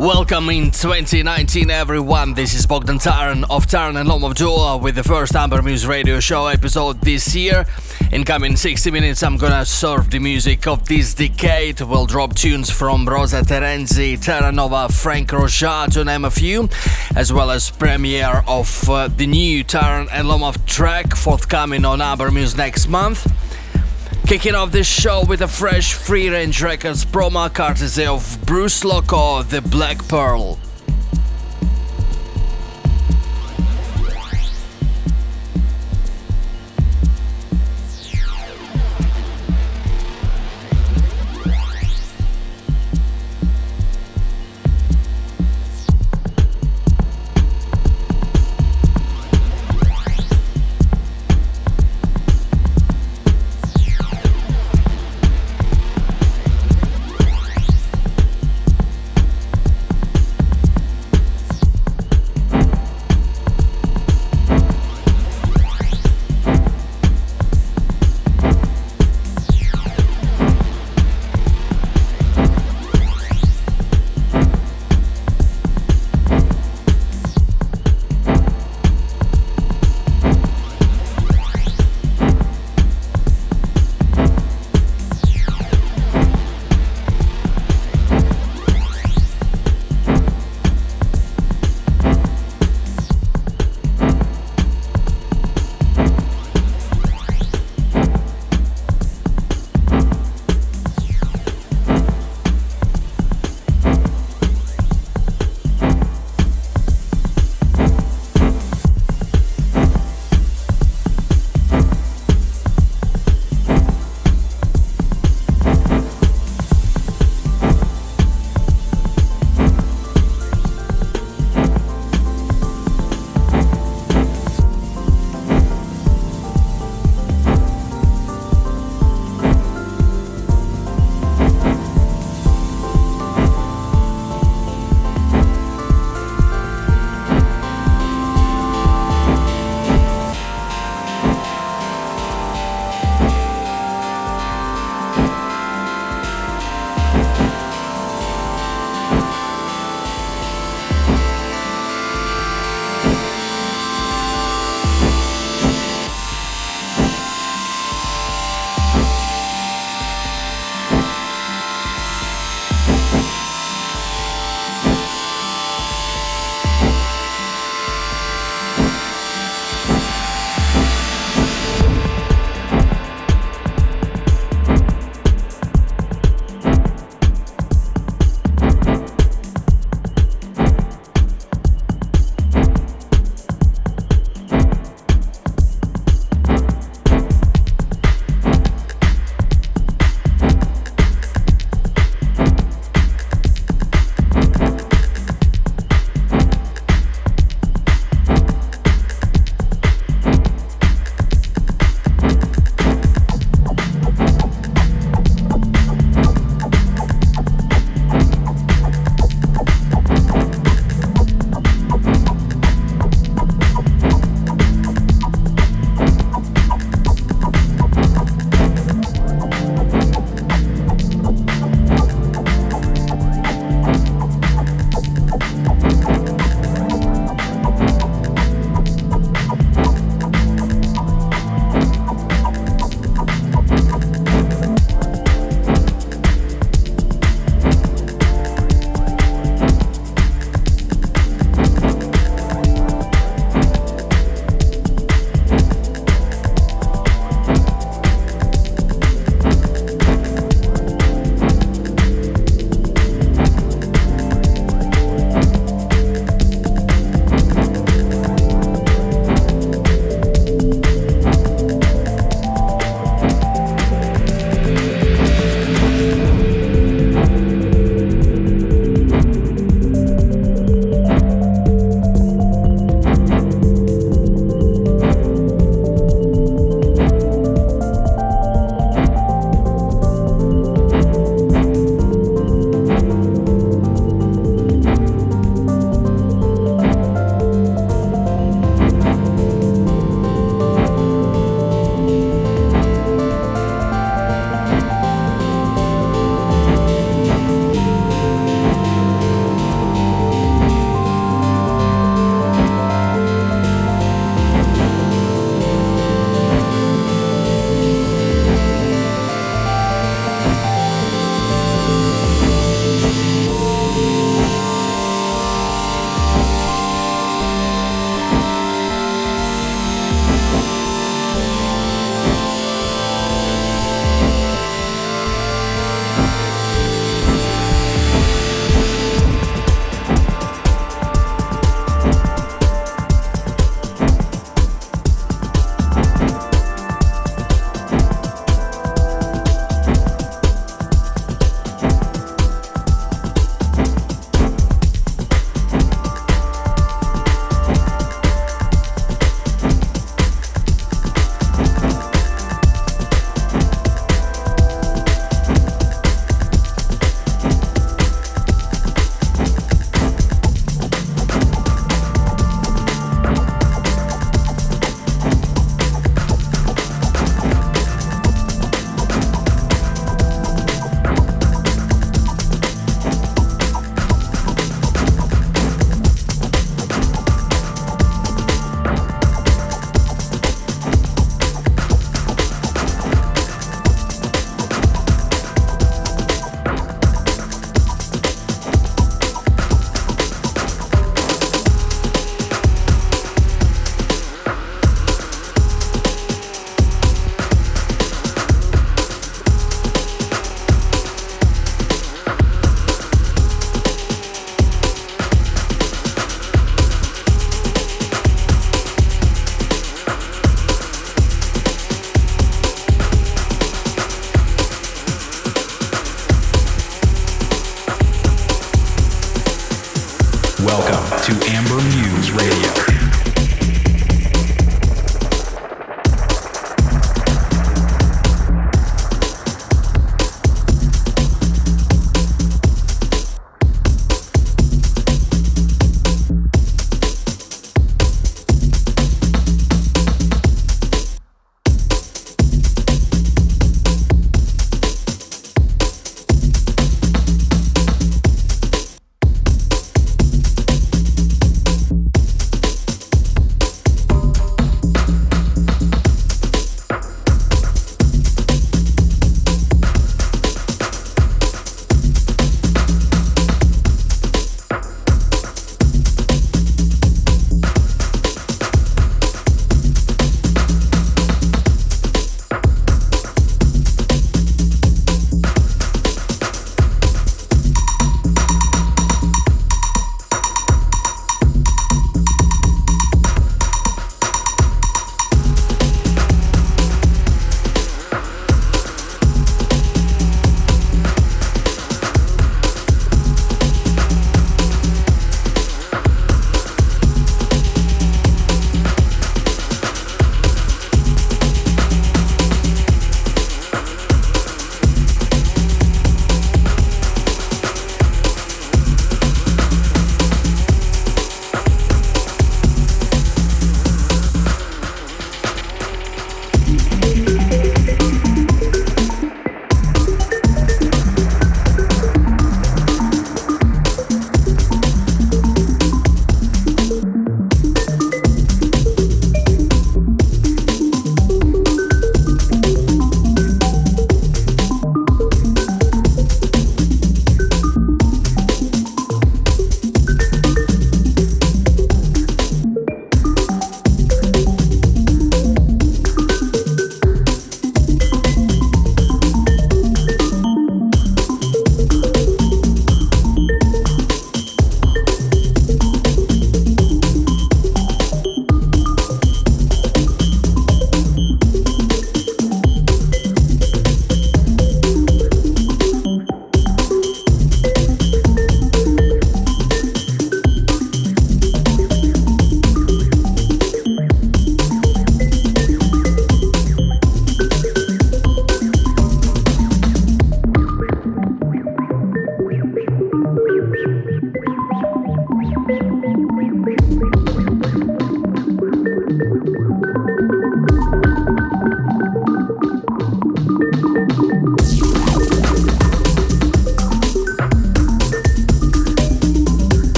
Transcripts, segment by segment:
Welcome in 2019, everyone. This is Bogdan Taran of Taran and Lomov Duo with the first Amber Muse Radio Show episode this year. In coming 60 minutes, I'm gonna serve the music of this decade. We'll drop tunes from Roza Terenzi, Terra Nova, Frank Rocha, to name a few, as well as premiere of uh, the new Taran and Lomov track forthcoming on Amber Muse next month. Kicking off this show with a fresh free range records promo courtesy of Bruce Loco, The Black Pearl.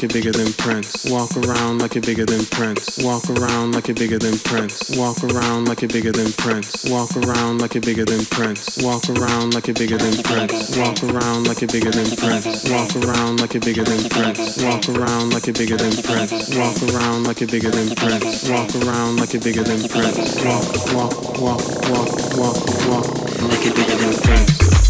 Like you're bigger than Prince. Walk around like you're bigger than Prince. Walk around like you're bigger than Prince. Walk around like you're bigger than Prince. Walk around like you're bigger than Prince. Walk around like you're bigger than Prince. Walk around like you're bigger than Prince. Walk around like you're bigger than Prince. Walk around like you're bigger than Prince. Walk around like you're bigger than Prince. Walk around like you're bigger than Prince. Walk, walk, walk, walk, walk, walk like you're bigger than Prince.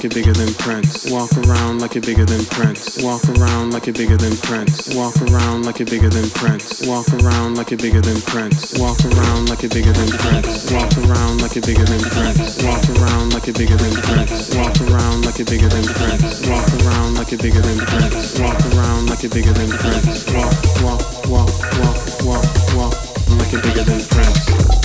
Like you're bigger than Prince. Walk around like you're bigger than Prince. Walk around like you're bigger than Prince. Walk around like you're bigger than Prince. Walk around like you're bigger than Prince. Walk around like you're bigger than Prince. Walk around like you're bigger than Prince. Walk around like you're bigger than Prince. Walk around like you're bigger than Prince. Walk around like you're bigger than Prince. Walk around like you're bigger than Prince. Walk, walk, walk, walk, walk, walk like you're bigger than Prince.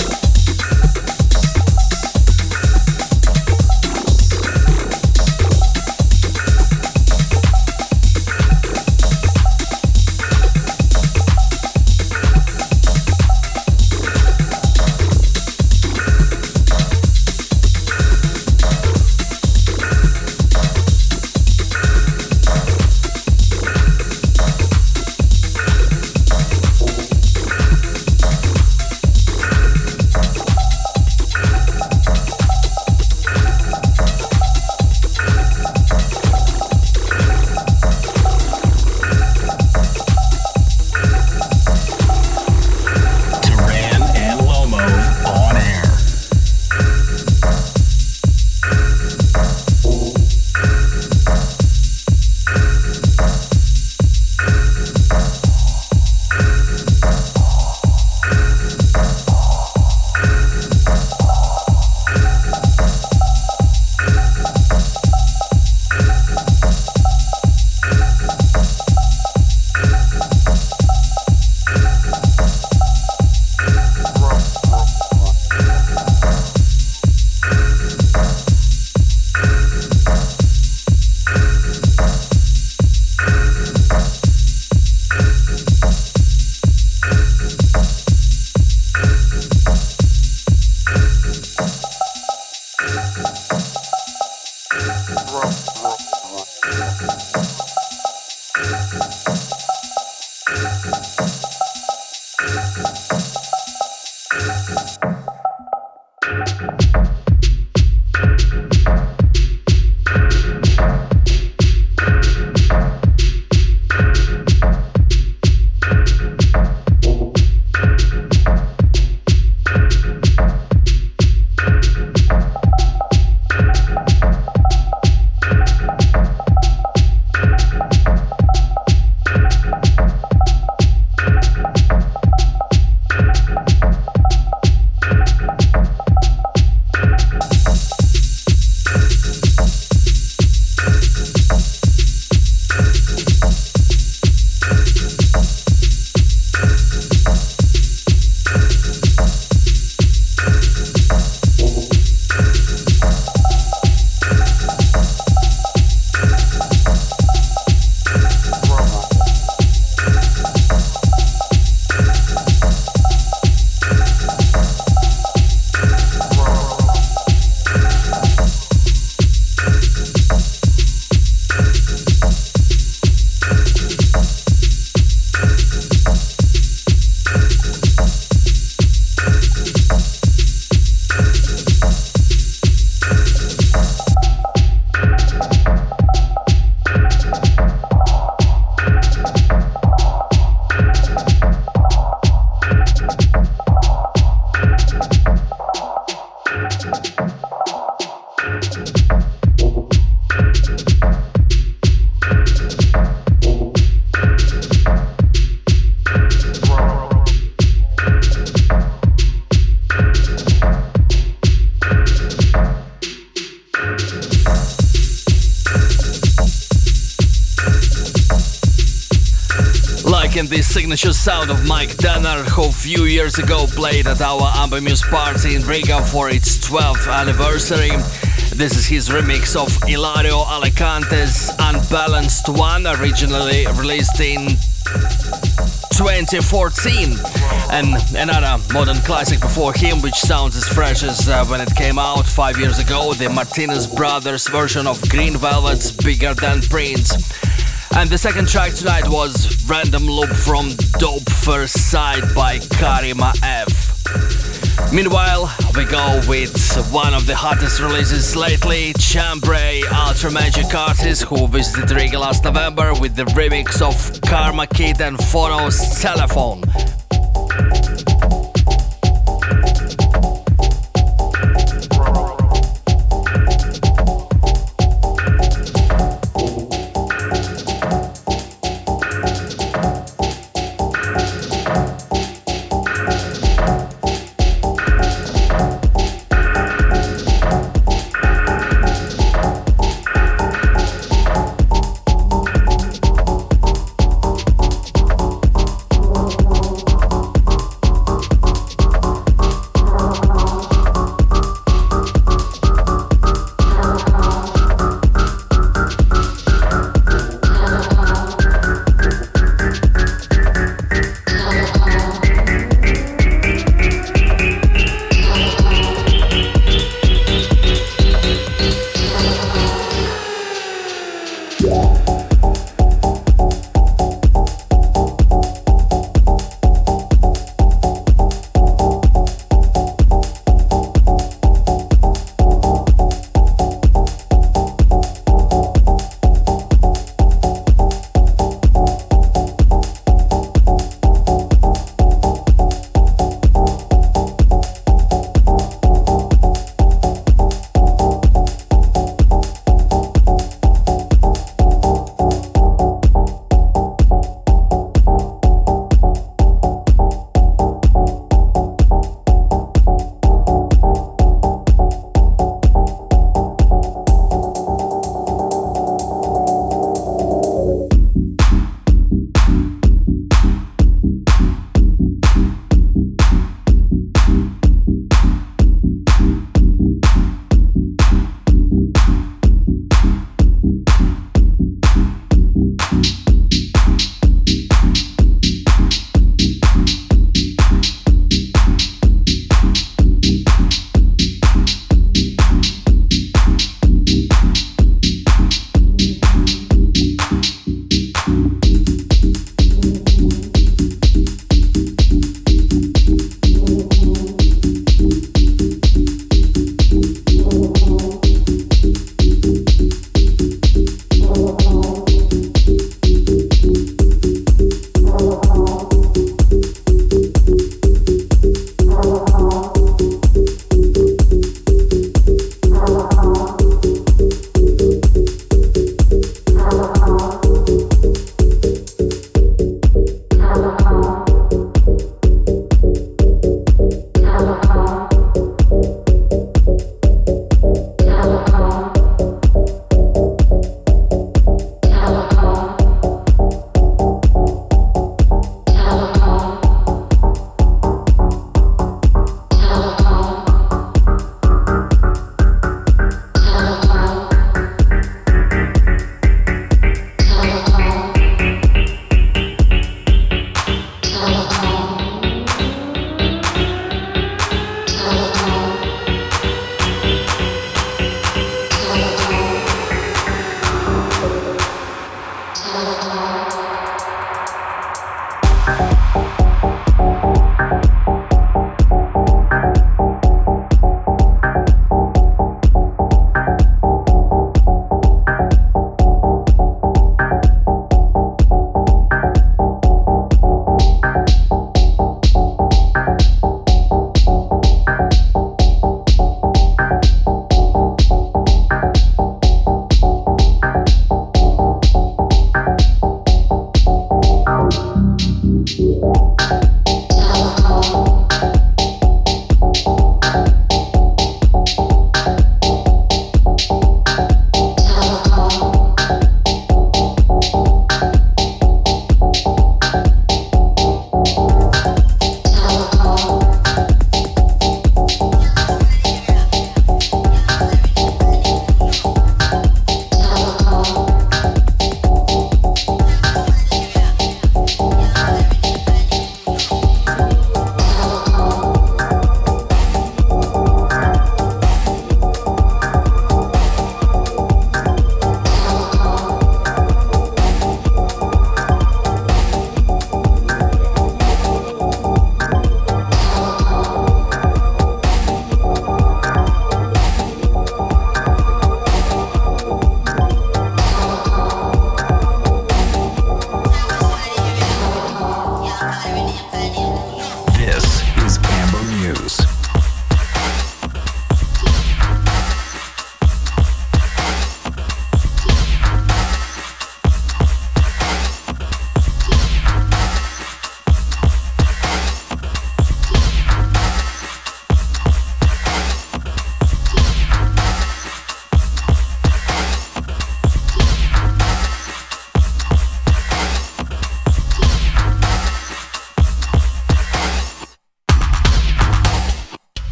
Signature sound of Mike Danner, who few years ago played at our Amber Muse party in Riga for its 12th anniversary. This is his remix of Ilario Alicante's Unbalanced One, originally released in 2014. And another modern classic before him, which sounds as fresh as uh, when it came out five years ago, the Martinez Brothers version of Green Velvet's Bigger Than Prince. And the second track tonight was Random Loop from Dope First Sight by Karima F. Meanwhile, we go with one of the hottest releases lately, Chambray Ultra Magic Artist, who visited Riga last November with the remix of Karma Kid and Photos Telephone.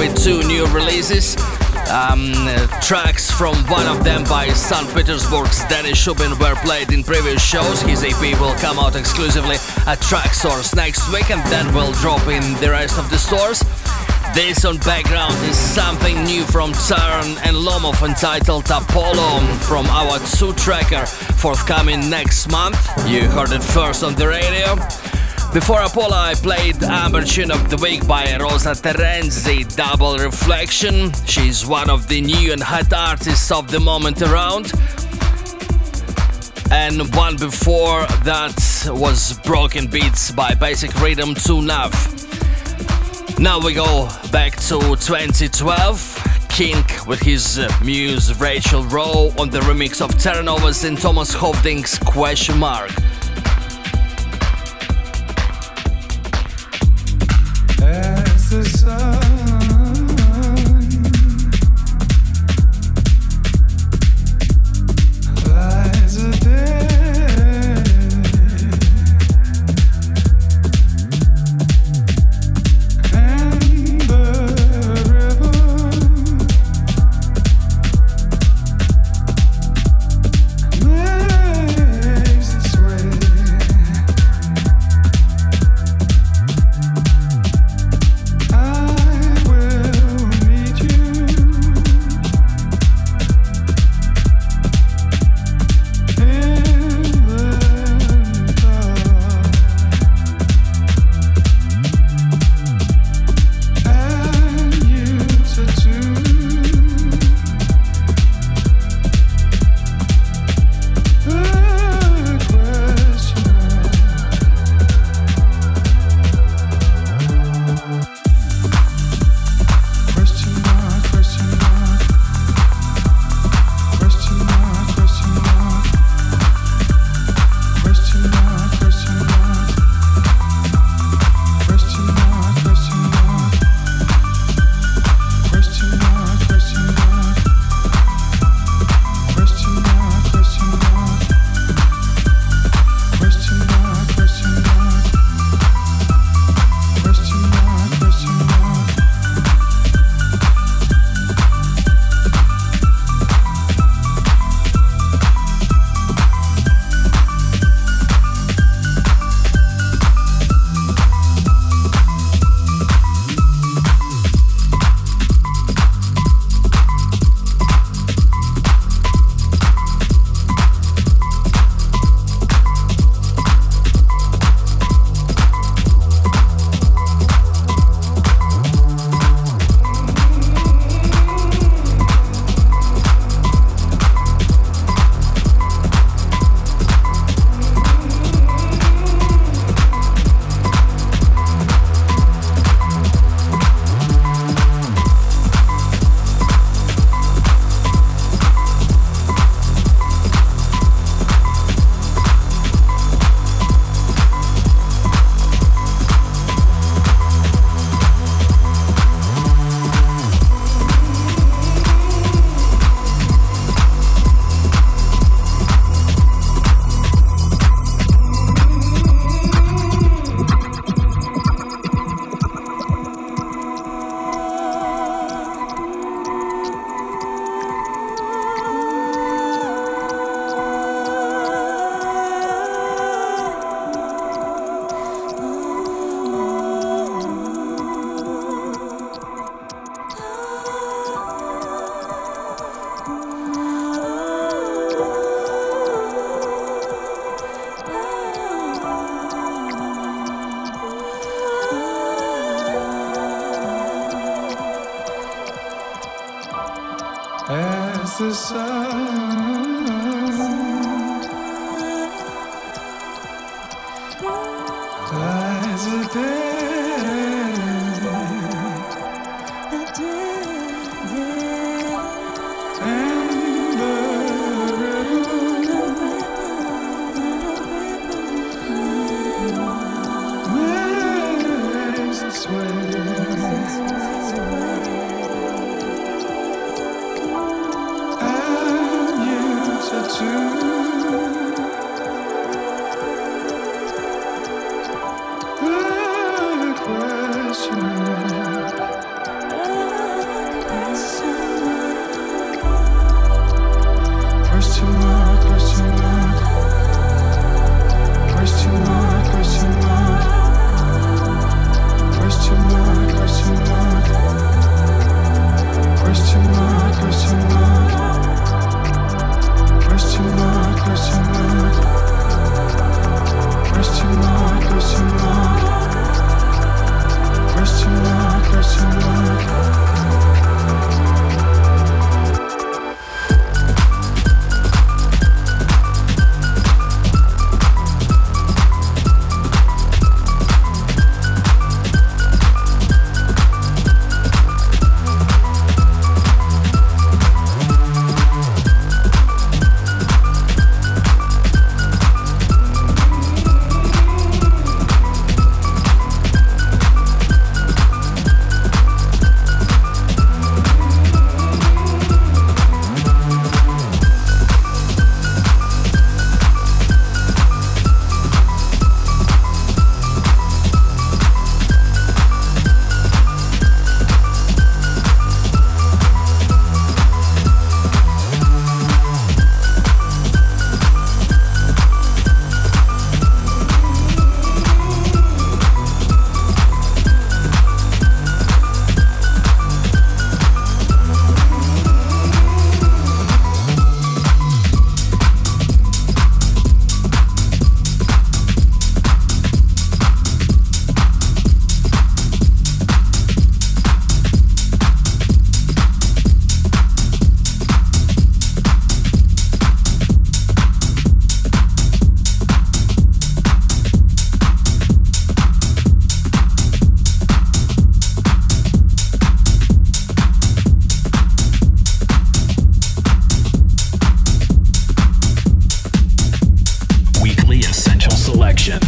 With two new releases. Um, tracks from one of them by St. Petersburg's Dennis Shubin were played in previous shows. His EP will come out exclusively at Traxsource next week and then will drop in the rest of the stores. This on background is something new from Taran and Lomov entitled Apollo from our two tracker forthcoming next month. You heard it first on the radio. Before Apollo, I played Amber Tune of the Week by Roza Terenzi, Double Reflection. She's one of the new and hot artists of the moment around. And one before that was Broken Beats by Basic Rhythm 2 Nav. Now we go back to 2012. Kink with his muse Rachel Rowe on the remix of Terranovas and Thomas Hovding's Question Mark.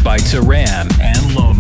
By Taran and Lomo.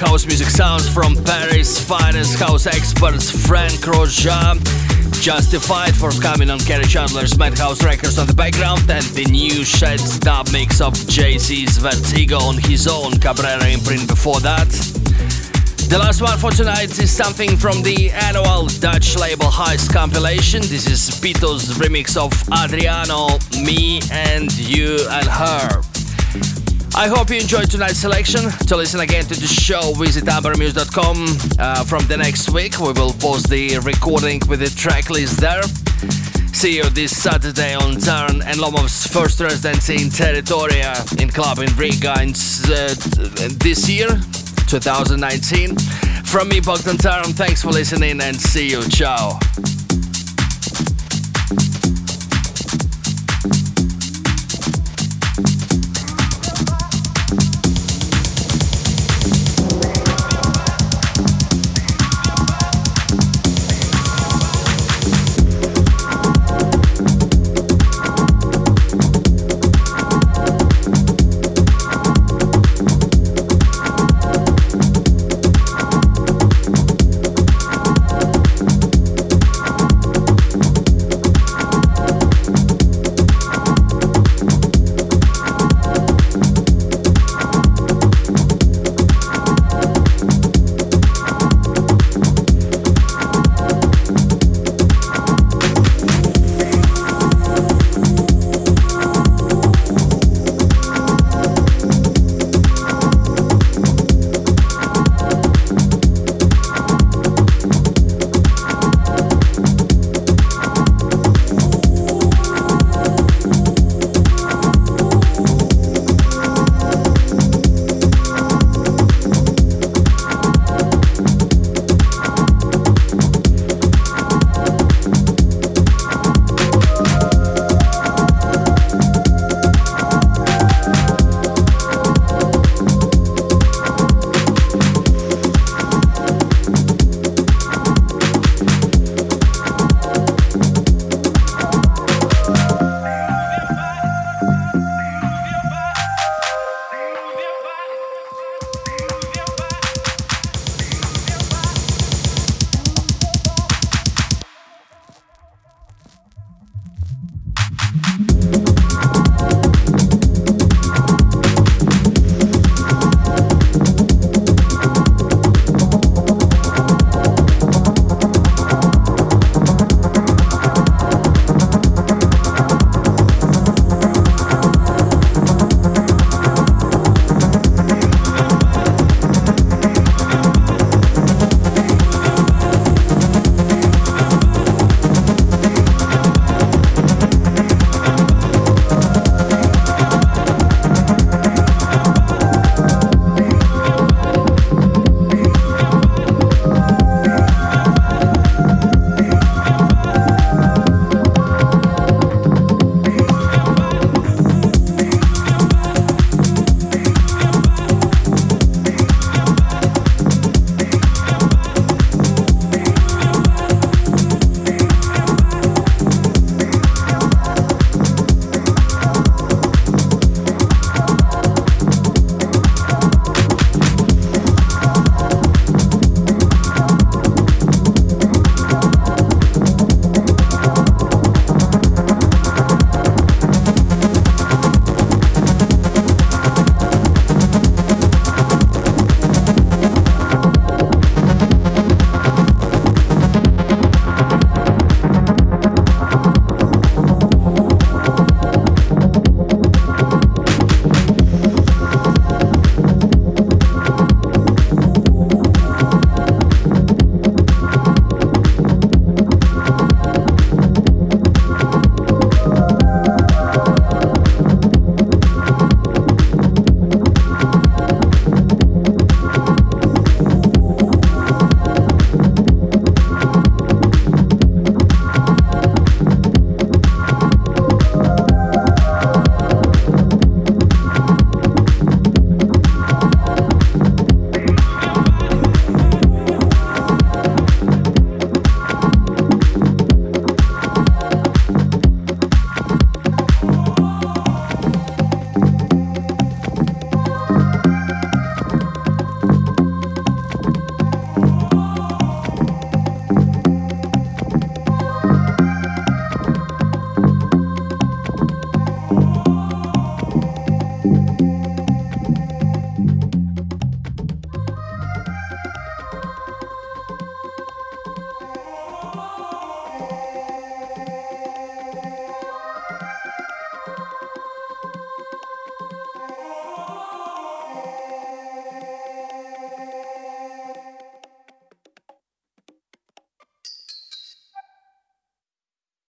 House music sounds from Paris' finest house experts Frank Roger. Justified for coming on Kerri Chandler's Madhouse Records on the background and the new Shed dub mix of Jay-Z's Vertigo on his own Cabrera imprint before that. The last one for tonight is something from the annual Dutch label Heist compilation. This is Pito's remix of Adriano, Me and You and Her. I hope you enjoyed tonight's selection. To listen again to the show, visit ambermuse.com. Uh, from the next week, we will post the recording with the track list there. See you this Saturday on Taran and Lomov's first residency in Territoria in club in Riga in, uh, this year, 2019. From me, Bogdan Taran, thanks for listening and see you. Ciao.